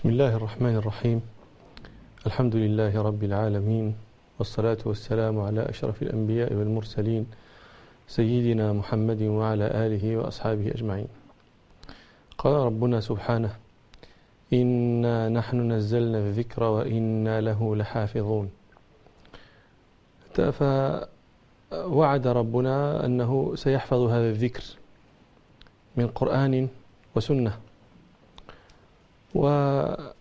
بسم الله الرحمن الرحيم. الحمد لله رب العالمين والصلاة والسلام على أشرف الأنبياء والمرسلين سيدنا محمد وعلى آله وأصحابه أجمعين. قال ربنا سبحانه إنا نحن نزلنا الذكر وإنا له لحافظون. فوعد ربنا أنه سيحفظ هذا الذكر من قرآن وسنة. والحفظ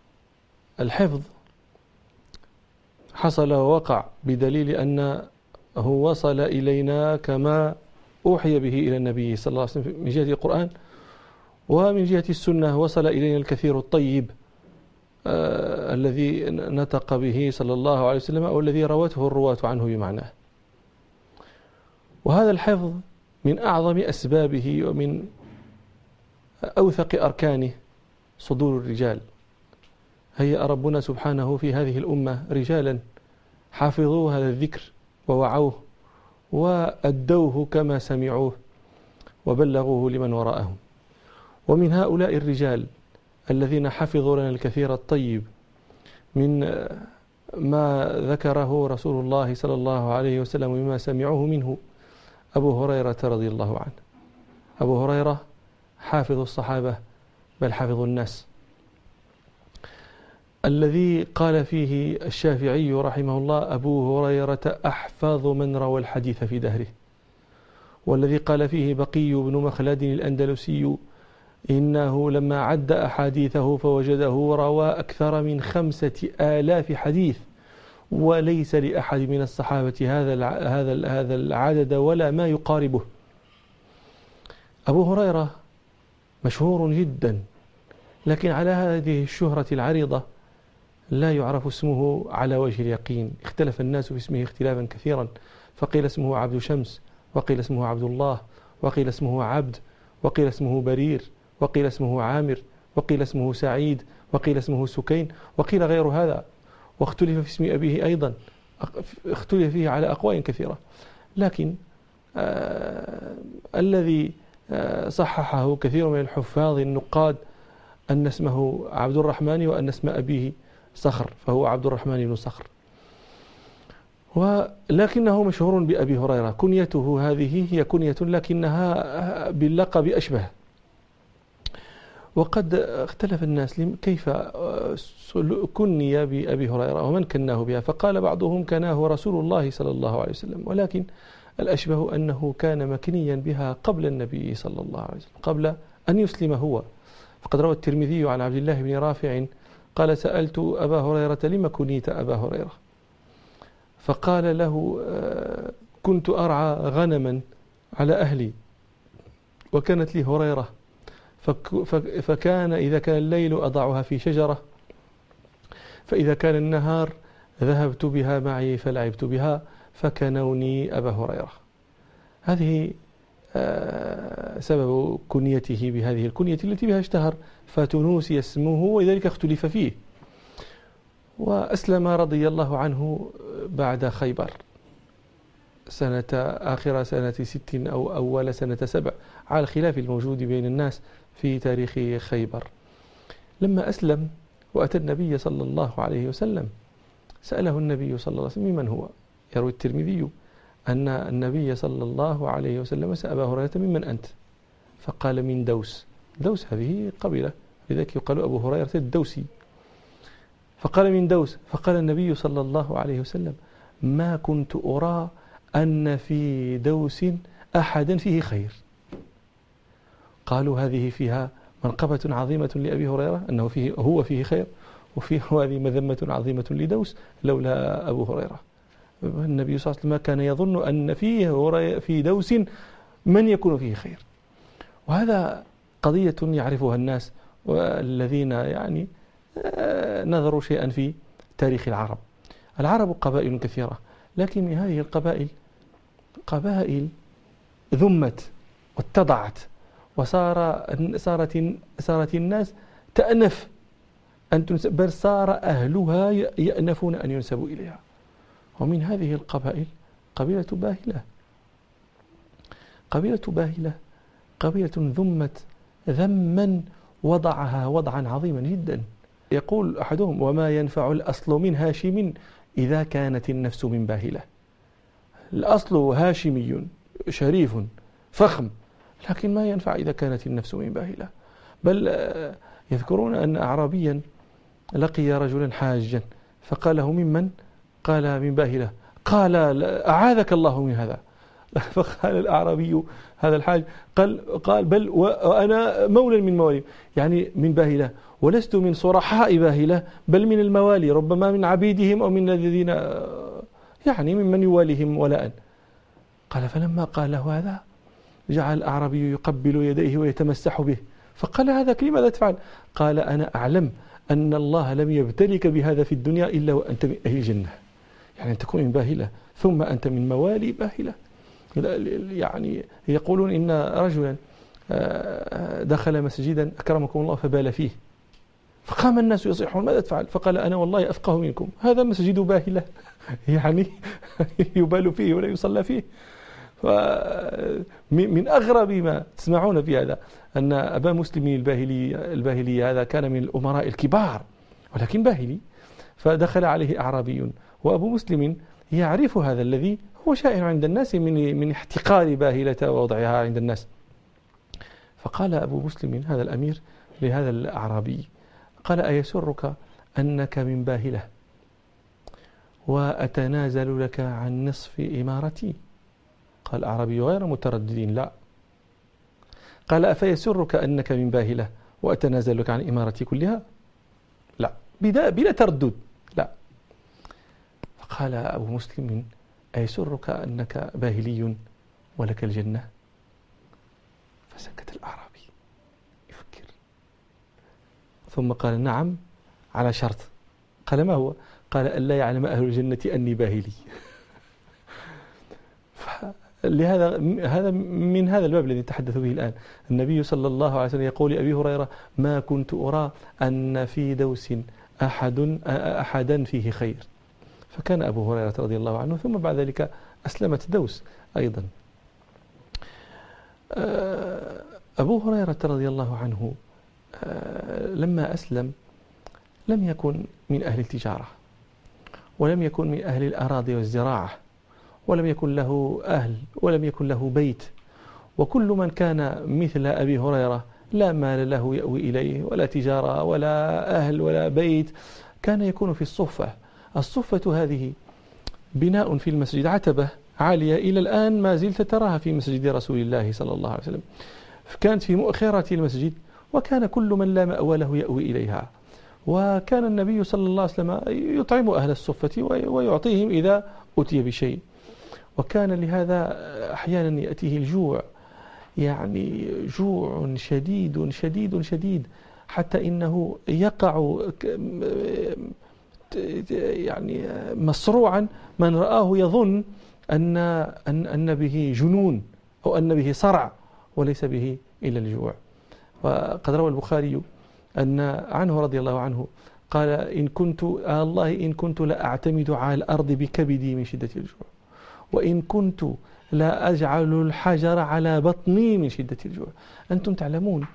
حصل ووقع بدليل أنه وصل إلينا كما أوحي به إلى النبي صلى الله عليه وسلم من جهة القرآن ومن جهة السنة وصل إلينا الكثير الطيب آه الذي نطق به صلى الله عليه وسلم أو الذي روته الرواة عنه بمعناه وهذا الحفظ من أعظم أسبابه ومن أوثق أركانه. صدور الرجال. هيأ ربنا سبحانه في هذه الأمة رجالا حافظوا هذا الذكر ووعوه وأدوه كما سمعوه وبلغوه لمن وراءهم. ومن هؤلاء الرجال الذين حفظوا لنا الكثير الطيب من ما ذكره رسول الله صلى الله عليه وسلم مما سمعوه منه أبو هريرة رضي الله عنه. أبو هريرة حافظ الصحابة بل حافظ الناس. الذي قال فيه الشافعي رحمه الله أبو هريرة أحفظ من روى الحديث في دهره. والذي قال فيه بقي بن مخلد الأندلسي إنه لما عد أحاديثه فوجده روى أكثر من خمسة آلاف حديث وليس لأحد من الصحابة هذا هذا هذا العدد ولا ما يقاربه. أبو هريرة مشهور جدا. لكن على هذه الشهرة العريضة لا يعرف اسمه على وجه اليقين. اختلف الناس في اسمه اختلافا كثيرا. فقيل اسمه عبد شمس وقيل اسمه عبد الله وقيل اسمه عبد وقيل اسمه برير وقيل اسمه عامر وقيل اسمه سعيد وقيل اسمه سكين وقيل غير هذا. واختلف في اسم أبيه أيضا. اختلف فيه على أقوال كثيرة. لكن آه الذي آه صححه كثير من الحفاظ النقاد أن اسمه عبد الرحمن وأن اسم أبيه صخر فهو عبد الرحمن بن صخر. ولكنه مشهور بأبي هريرة. كنيته هذه هي كنية لكنها باللقب أشبه. وقد اختلف الناس كيف كني بأبي هريرة ومن كناه بها؟ فقال بعضهم كناه رسول الله صلى الله عليه وسلم. ولكن الأشبه أنه كان مكنيا بها قبل النبي صلى الله عليه وسلم قبل أن يسلم هو. فقد روى الترمذي عن عبد الله بن رافع قال سألت أبا هريرة لم كنيت أبا هريرة؟ فقال له كنت أرعى غنما على أهلي وكانت لي هريرة فكان إذا كان الليل أضعها في شجرة فإذا كان النهار ذهبت بها معي فلعبت بها فكنوني أبا هريرة. هذه سبب كنيته بهذه الكنية التي بها اشتهر فتنوسي اسمه ولذلك اختلف فيه. وأسلم رضي الله عنه بعد خيبر سنة آخر سنة ست أو أول سنة سبع على الخلاف الموجود بين الناس في تاريخ خيبر. لما أسلم وأتى النبي صلى الله عليه وسلم سأله النبي صلى الله عليه وسلم من هو؟ يروي الترمذي. أن النبي صلى الله عليه وسلم سأل أبا هريرة ممن أنت؟ فقال من دوس. دوس هذه قبيلة لذلك يقال أبو هريرة الدوسي. فقال من دوس فقال النبي صلى الله عليه وسلم ما كنت أرى أن في دوس أحدا فيه خير. قالوا هذه فيها منقبة عظيمة لأبي هريرة أنه فيه هو فيه خير وفيه هذه مذمة عظيمة لدوس لولا أبو هريرة. النبي صلى الله عليه وسلم كان يظن أن فيه في دوس من يكون فيه خير. وهذا قضية يعرفها الناس والذين يعني نظروا شيئا في تاريخ العرب. العرب قبائل كثيرة لكن هذه القبائل قبائل ذمت واتضعت وصار صارت صارت الناس تأنف أن تنسب بل صار أهلها يأنفون أن ينسبوا إليها. ومن هذه القبائل قبيلة باهلة. قبيلة باهلة قبيلة ذمت ذما وضعها وضعا عظيما جدا. يقول أحدهم وما ينفع الأصل من هاشم إذا كانت النفس من باهلة. الأصل هاشمي شريف فخم لكن ما ينفع إذا كانت النفس من باهلة. بل آه، يذكرون أن أعرابيا لقي رجلا حاجا فقال له ممن؟ قال من باهلة قال أعاذك الله من هذا. فقال الأعرابي هذا الحاج قال قال بل وأنا مولى من موالي يعني من باهلة ولست من صرحاء باهلة بل من الموالي ربما من عبيدهم أو من الذين يعني ممن يواليهم ولاء قال فلما قال له هذا جعل الأعرابي يقبل يديه ويتمسح به. فقال هذا لماذا تفعل. قال أنا أعلم أن الله لم يبتلك بهذا في الدنيا إلا وأنت من أهل الجنة. يعني أن تكون باهلة ثم أنت من موالي باهلة. يعني يقولون إن رجلا آه، دخل مسجدا أكرمكم الله فبال فيه. فقام الناس يصيحون ماذا تفعل؟ فقال أنا والله أفقه منكم. هذا مسجد باهلة. يعني يبال فيه ولا يصلى فيه. من أغرب ما تسمعون في هذا أن أبا مسلم الباهلي الباهلي هذا كان من الأمراء الكبار ولكن باهلي. فدخل عليه أعرابي وأبو مسلم يعرف هذا الذي هو شائع عند الناس من من احتقار باهلة ووضعها عند الناس. فقال أبو مسلم هذا الأمير لهذا الأعرابي قال أيسرك أنك من باهلة؟ وأتنازل لك عن نصف إمارتي؟ قال الأعرابي غير مترددين لا. قال أفيسرك أنك من باهلة وأتنازل لك عن إمارتي كلها؟ لا بلا تردد. لا فقال أبو مسلم أيسرك أنك باهلي ولك الجنة؟ فسكت الأعرابي. يفكر. ثم قال نعم على شرط. قال ما هو؟ قال ألا يعلم أهل الجنة أني باهلي. لهذا هذا من هذا الباب الذي تحدث به الآن. النبي صلى الله عليه وسلم يقول لأبي هريرة ما كنت أرى أن في دوس أحد أحدا فيه خير. فكان أبو هريرة رضي الله عنه ثم بعد ذلك أسلمت دوس أيضا. آه، أبو هريرة رضي الله عنه آه، لما أسلم لم يكن من أهل التجارة ولم يكن من أهل الأراضي والزراعة ولم يكن له أهل ولم يكن له بيت وكل من كان مثل أبي هريرة لا مال له يأوي إليه ولا تجارة ولا أهل ولا بيت كان يكون في الصفة. الصفة هذه بناء في المسجد عتبة عالية إلى الآن ما زلت تراها في مسجد رسول الله صلى الله عليه وسلم. كانت في مؤخرة المسجد وكان كل من لا مأوى له يأوي إليها. وكان النبي صلى الله عليه وسلم يطعم أهل الصفة ويعطيهم إذا أتي بشيء. وكان لهذا أحيانا يأتيه الجوع يعني جوع شديد شديد شديد حتى إنه يقع يعني مصروعا من رآه يظن أن أن أن به جنون أو أن به صرع وليس به إلا الجوع. وقد روى البخاري أن عنه رضي الله عنه قال إن كنت آه الله إن كنت لأعتمد على الأرض بكبدي من شدة الجوع. وإن كنت لا أجعل الحجر على بطني من شدة الجوع. أنتم تعلمون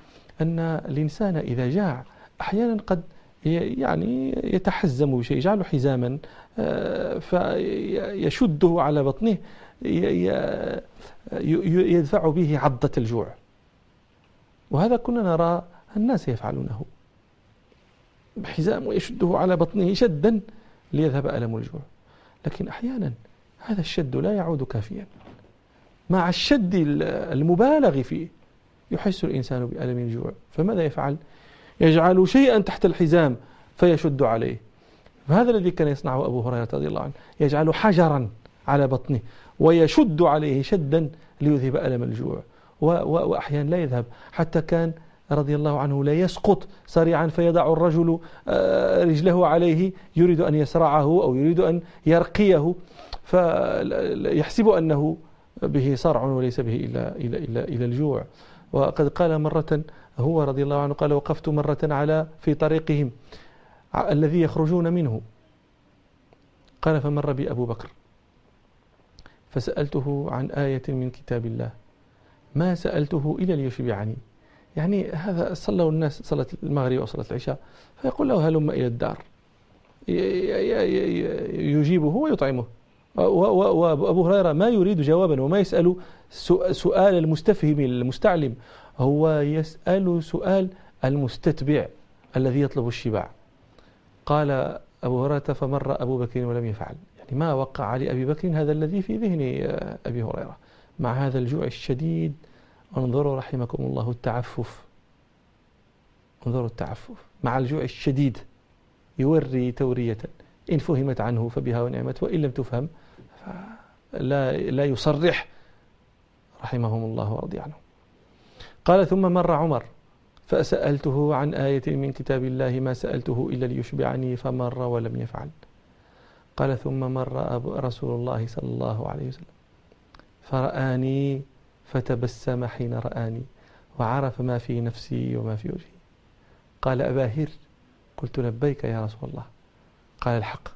أن الإنسان إذا جاع أحيانا قد يعني يتحزم بشيء يجعل حزاما آه، فيشده على بطنه يدفع به عضة الجوع. وهذا كنا نرى الناس يفعلونه. بحزام ويشده على بطنه شدا ليذهب ألم الجوع. لكن أحيانا هذا الشد لا يعود كافيا. مع الشد المبالغ فيه يحس الإنسان بألم الجوع. فماذا يفعل؟ يجعل شيئا تحت الحزام فيشد عليه. فهذا الذي كان يصنعه أبو هريرة رضي الله عنه. يجعل حجرا على بطنه ويشد عليه شدا ليذهب ألم الجوع. وأحيانا لا يذهب. حتى كان رضي الله عنه لا يسقط سريعا فيضع الرجل آه، رجله عليه يريد أن يسرعه أو يريد أن يرقيه. فيحسب أنه به صرع وليس به إلا, إلا, إلا, إلا الجوع. وقد قال مرة هو رضي الله عنه قال وقفت مرة على في طريقهم الذي يخرجون منه. قال فمر بي أبو بكر. فسألته عن آية من كتاب الله. ما سألته إلا ليشبعني يعني؟ هذا صلوا الناس صلاة المغرب أو صلاة العشاء فيقول له هلم إلى الدار. يجيبه ويطعمه. وأبو هريرة ما يريد جوابا وما يسأل سؤال المستفهم المستعلم هو يسأل سؤال المستتبع الذي يطلب الشباع. قال أبو هريرة فمر أبو بكر ولم يفعل. يعني ما وقع لأبي بكر هذا الذي في ذهن أبي هريرة. مع هذا الجوع الشديد انظروا رحمكم الله التعفف. انظروا التعفف. مع الجوع الشديد يوري تورية إن فهمت عنه فبها ونعمت وإن لم تفهم لا, لا يصرح رحمهم الله ورضي عنه قال ثم مر عمر فسألته عن آية من كتاب الله ما سألته إلا ليشبعني فمر ولم يفعل. قال ثم مر رسول الله صلى الله عليه وسلم فرآني فتبسم حين رآني وعرف ما في نفسي وما في وجهي. قال أبا هر قلت لبيك يا رسول الله. قال الحق.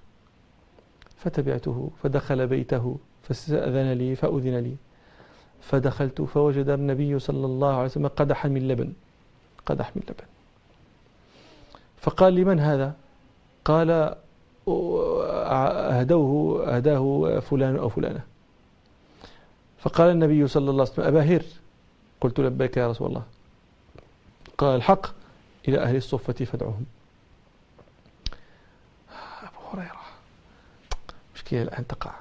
فتبعته فدخل بيته فاستأذن لي فأذن لي. فدخلت فوجد النبي صلى الله عليه وسلم قدحا من لبن قدح من لبن فقال لمن هذا؟ قال أهدوه أهداه فلان أو فلانة. فقال النبي صلى الله عليه وسلم أبا هر. قلت لبيك يا رسول الله. قال الحق إلى أهل الصفة فادعوهم. أبو هريرة. مشكلة الآن تقع.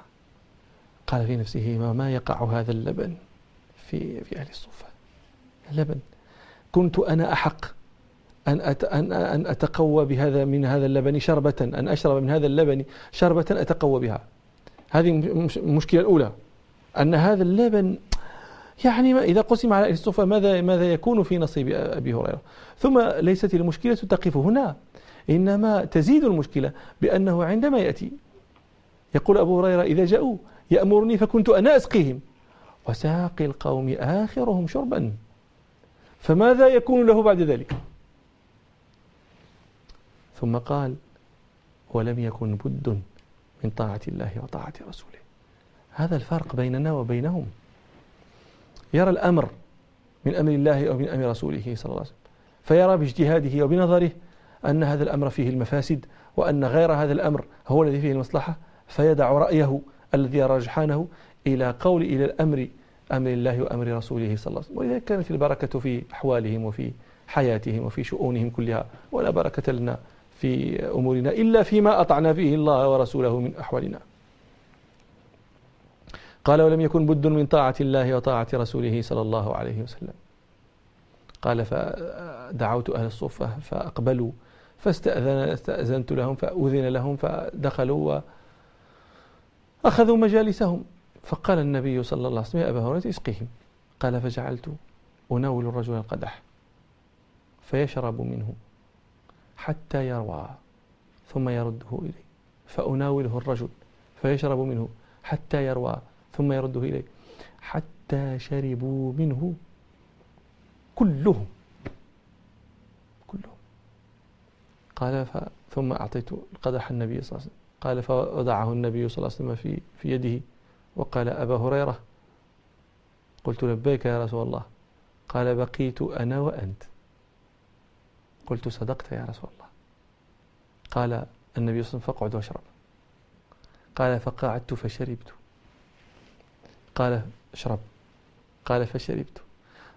قال في نفسه ما, ما يقع هذا اللبن في في أهل الصفة اللبن. كنت أنا أحق أن أن أن أتقوى بهذا من هذا اللبن شربة أن أشرب من هذا اللبن شربة أتقوى بها. هذه المشكلة الأولى. أن هذا اللبن يعني إذا قسم على الصفة ماذا ماذا يكون في نصيب أبي هريرة؟ ثم ليست المشكلة تقف هنا إنما تزيد المشكلة بأنه عندما يأتي يقول أبو هريرة إذا جاءوا يأمرني فكنت أنا أسقيهم. وساقي القوم آخرهم شربا. فماذا يكون له بعد ذلك؟ ثم قال ولم يكن بد من طاعة الله وطاعة رسوله. هذا الفرق بيننا وبينهم. يرى الأمر من أمر الله أو من أمر رسوله صلى الله عليه وسلم. فيرى باجتهاده وبنظره أن هذا الأمر فيه المفاسد وأن غير هذا الأمر هو الذي فيه المصلحة فيدع رأيه الذي يرى رجحانه إلى قول إلى الأمر أمر الله وأمر رسوله صلى الله عليه وسلم. ولذلك كانت البركة في أحوالهم وفي حياتهم وفي شؤونهم كلها ولا بركة لنا في أمورنا إلا فيما أطعنا فيه الله ورسوله من أحوالنا. قال ولم يكن بد من طاعة الله وطاعة رسوله صلى الله عليه وسلم. قال فدعوت أهل الصفة فأقبلوا فاستأذن استأذنت لهم فأذن لهم فدخلوا وأخذوا مجالسهم. فقال النبي صلى الله عليه وسلم يا أبا هريرة اسقهم. قال فجعلت أناول الرجل القدح فيشرب منه حتى يروى ثم يرده إلي. فأناوله الرجل فيشرب منه حتى يروى ثم يرده إلي. حتى شربوا منه كلهم كلهم. قال ثم أعطيت القدح النبي صلى الله عليه وسلم. قال فوضعه النبي صلى الله عليه وسلم في في يده وقال أبا هريرة قلت لبيك يا رسول الله. قال بقيت أنا وأنت. قلت صدقت يا رسول الله. قال النبي صلى الله عليه وسلم فاقعد واشرب. قال فقعدت فشربت. قال اشرب. قال فشربت.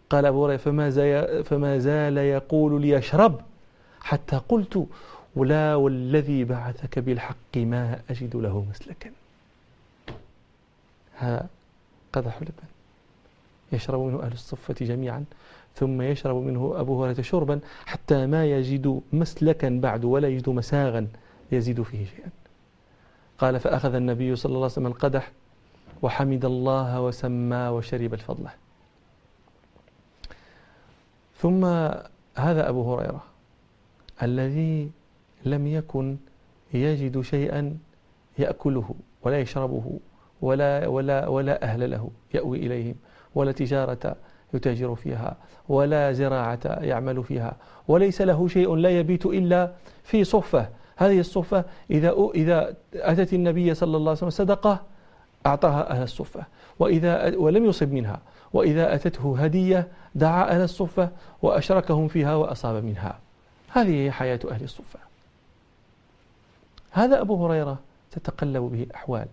قال أبو هريرة فما, فما زال يقول لي اشرب حتى قلت ولا والذي بعثك بالحق ما أجد له مسلكا. ها قدح لبن يشرب منه أهل الصفة جميعا ثم يشرب منه أبو هريرة شربا حتى ما يجد مسلكا بعد ولا يجد مساغا يزيد فيه شيئا. قال فأخذ النبي صلى الله عليه وسلم القدح وحمد الله وسمى وشرب الفضل. ثم هذا أبو هريرة الذي لم يكن يجد شيئا يأكله ولا يشربه ولا, ولا, ولا أهل له يأوي إليهم ولا تجارة يتاجر فيها ولا زراعة يعمل فيها وليس له شيء لا يبيت إلا في صفة هذه الصفة إذا إذا أتت النبي صلى الله عليه وسلم صدقة أعطاها أهل الصفة وإذا ولم يصب منها. وإذا أتته هدية دعا أهل الصفة وأشركهم فيها وأصاب منها. هذه هي حياة أهل الصفة هذا أبو هريرة تتقلب به الأحوال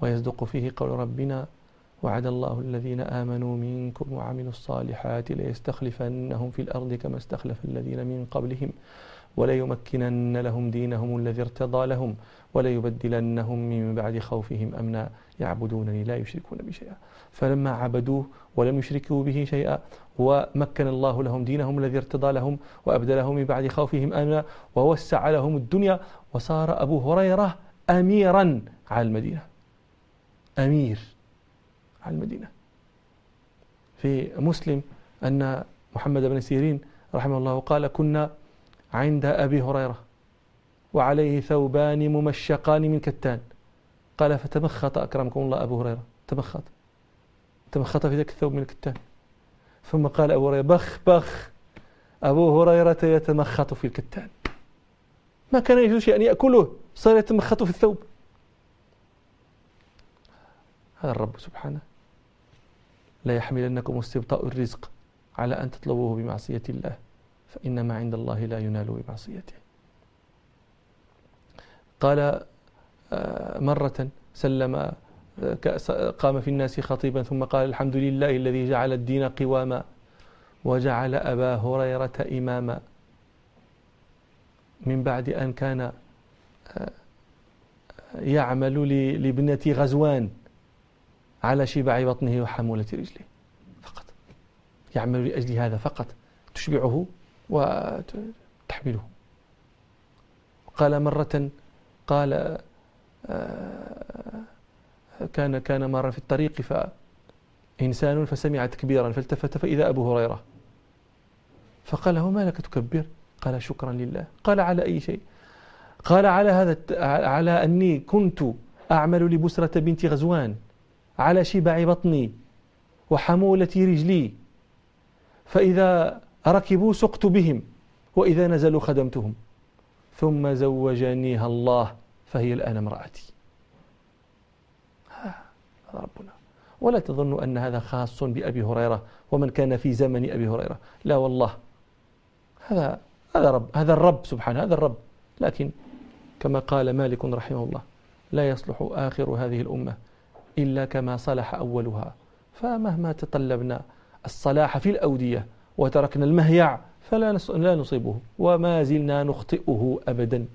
ويصدق فيه قول ربنا وعد الله الذين آمنوا منكم وعملوا الصالحات ليستخلفنهم في الأرض كما استخلف الذين من قبلهم وليمكنن لهم دينهم الذي ارتضى لهم وليبدلنهم من بعد خوفهم أمنا. يعبدونني لا يشركون بي شيئا. فلما عبدوه ولم يشركوا به شيئا ومكن الله لهم دينهم الذي ارتضى لهم وأبدلهم من بعد خوفهم أمنا ووسع لهم الدنيا وصار أبو هريرة أميرا على المدينة. أمير على المدينة. في مسلم أن محمد بن سيرين رحمه الله قال كنا عند أبي هريرة وعليه ثوبان ممشقان من كتان. قال فتمخط أكرمكم الله أبو هريرة. تمخط. تمخط في ذاك الثوب من الكتان ثم قال أبو هريرة بخ بخ أبو هريرة يتمخط في الكتان. ما كان يجوز أن يأكله صار يتمخط في الثوب. هذا الرب سبحانه لا يحملنكم استبطاء الرزق على أن تطلبوه بمعصية الله. فإن ما عند الله لا ينال بمعصيته. قال آه، مرة سلم آه، قام في الناس خطيبا ثم قال الحمد لله الذي جعل الدين قواما وجعل أبا هريرة إماما. من بعد أن كان آه، يعمل لابنة غزوان على شبع بطنه وحمولة رجله فقط. يعمل لأجل هذا فقط. تشبعه؟ وتحمله. قال مرة قال آه، كان كان مرة في الطريق فإنسان فسمع تكبيرا فالتفت فإذا أبو هريرة. فقال له ما لك تكبر؟ قال شكرا لله. قال على أي شيء؟ قال على هذا على أني كنت أعمل لبسرة بنت غزوان على شبع بطني وحمولة رجلي. فإذا ركبوا سقت بهم وإذا نزلوا خدمتهم. ثم زوجنيها الله فهي الآن امرأتي. هذا ربنا. ولا تظن أن هذا خاص بأبي هريرة ومن كان في زمن أبي هريرة. لا والله. هذا هذا رب هذا الرب سبحانه هذا الرب. لكن كما قال مالك رحمه الله لا يصلح آخر هذه الأمة إلا كما صلح أولها. فمهما تطلبنا الصلاح في الأودية وتركنا المهيع فلا لا نصيبه وما زلنا نخطئه أبدا.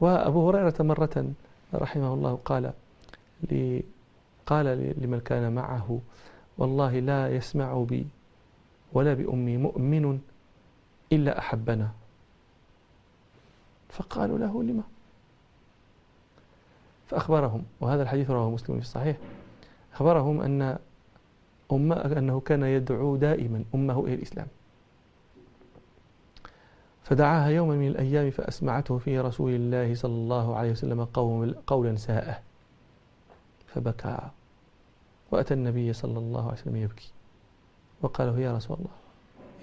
وأبو هريرة مرة رحمه الله قال لي قال لمن كان معه والله لا يسمع بي ولا بأمي مؤمن إلا أحبنا. فقالوا له لما؟ فأخبرهم وهذا الحديث رواه مسلم في الصحيح. أخبرهم أن أم أنه كان يدعو دائما أمه إلى الإسلام. فدعاها يوما من الأيام فأسمعته في رسول الله صلى الله عليه وسلم قولا ساءه. فبكى. وأتى النبي صلى الله عليه وسلم يبكي. وقال له يا رسول الله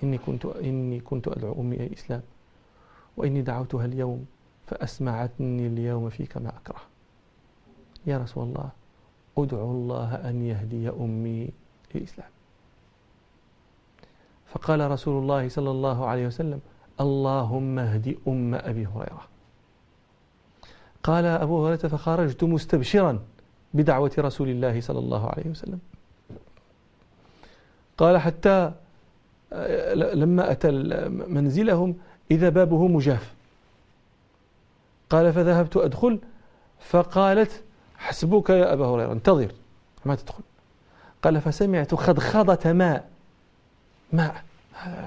إني كنت إني كنت أدعو أمي إلى الإسلام وإني دعوتها اليوم فأسمعتني اليوم فيك ما أكره. يا رسول الله أدعو الله أن يهدي أمي للإسلام فقال رسول الله صلى الله عليه وسلم اللهم اهد أم أبي هريرة. قال أبو هريرة فخرجت مستبشرا بدعوة رسول الله صلى الله عليه وسلم. قال حتى لما أتى منزلهم إذا بابه مجاف. قال فذهبت أدخل. فقالت حسبك يا أبا هريرة انتظر ما تدخل. قال فسمعت خضخضة ماء. ماء.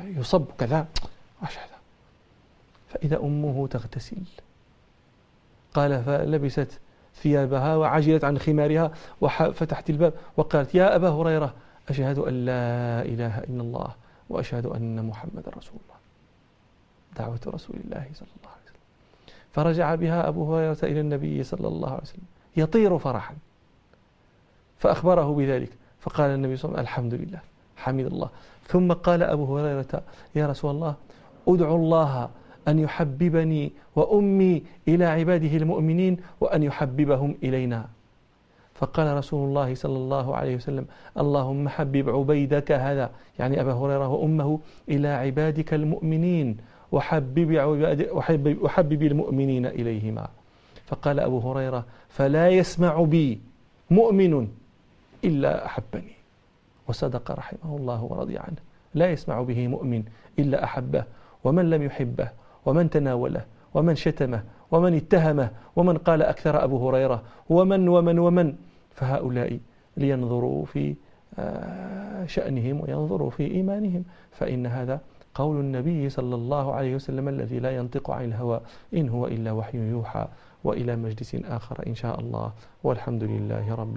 يصب كذا فإذا أمه تغتسل. قال فلبست ثيابها وعجلت عن خمارها وفتحت الباب وقالت يا أبا هريرة أشهد أن لا إله إلا الله وأشهد أن محمد رسول الله. دعوة رسول الله صلى الله عليه وسلم. فرجع بها أبو هريرة إلى النبي صلى الله عليه وسلم. يطير فرحا. فأخبره بذلك. فقال النبي صلى الله عليه وسلم الحمد لله حمد الله. ثم قال أبو هريرة يا رسول الله أدعو الله أن يحببني وأمي إلى عباده المؤمنين وأن يحببهم إلينا. فقال رسول الله صلى الله عليه وسلم اللهم حبب عبيدك هذا يعني أبا هريرة وأمه إلى عبادك المؤمنين وحبب, وحبب, وحبب المؤمنين إليهما. فقال أبو هريرة فلا يسمع بي مؤمن إلا أحبني. وصدق رحمه الله ورضي عنه. لا يسمع به مؤمن إلا أحبه ومن لم يحبه ومن تناوله ومن شتمه ومن اتهمه ومن قال أكثر أبو هريرة ومن ومن ومن. فهؤلاء لينظروا في آه، شأنهم وينظروا في إيمانهم. فإن هذا قول النبي صلى الله عليه وسلم الذي لا ينطق عن الهوى إن هو إلا وحي يوحى وإلى مجلس آخر إن شاء الله. والحمد لله رب العالمين.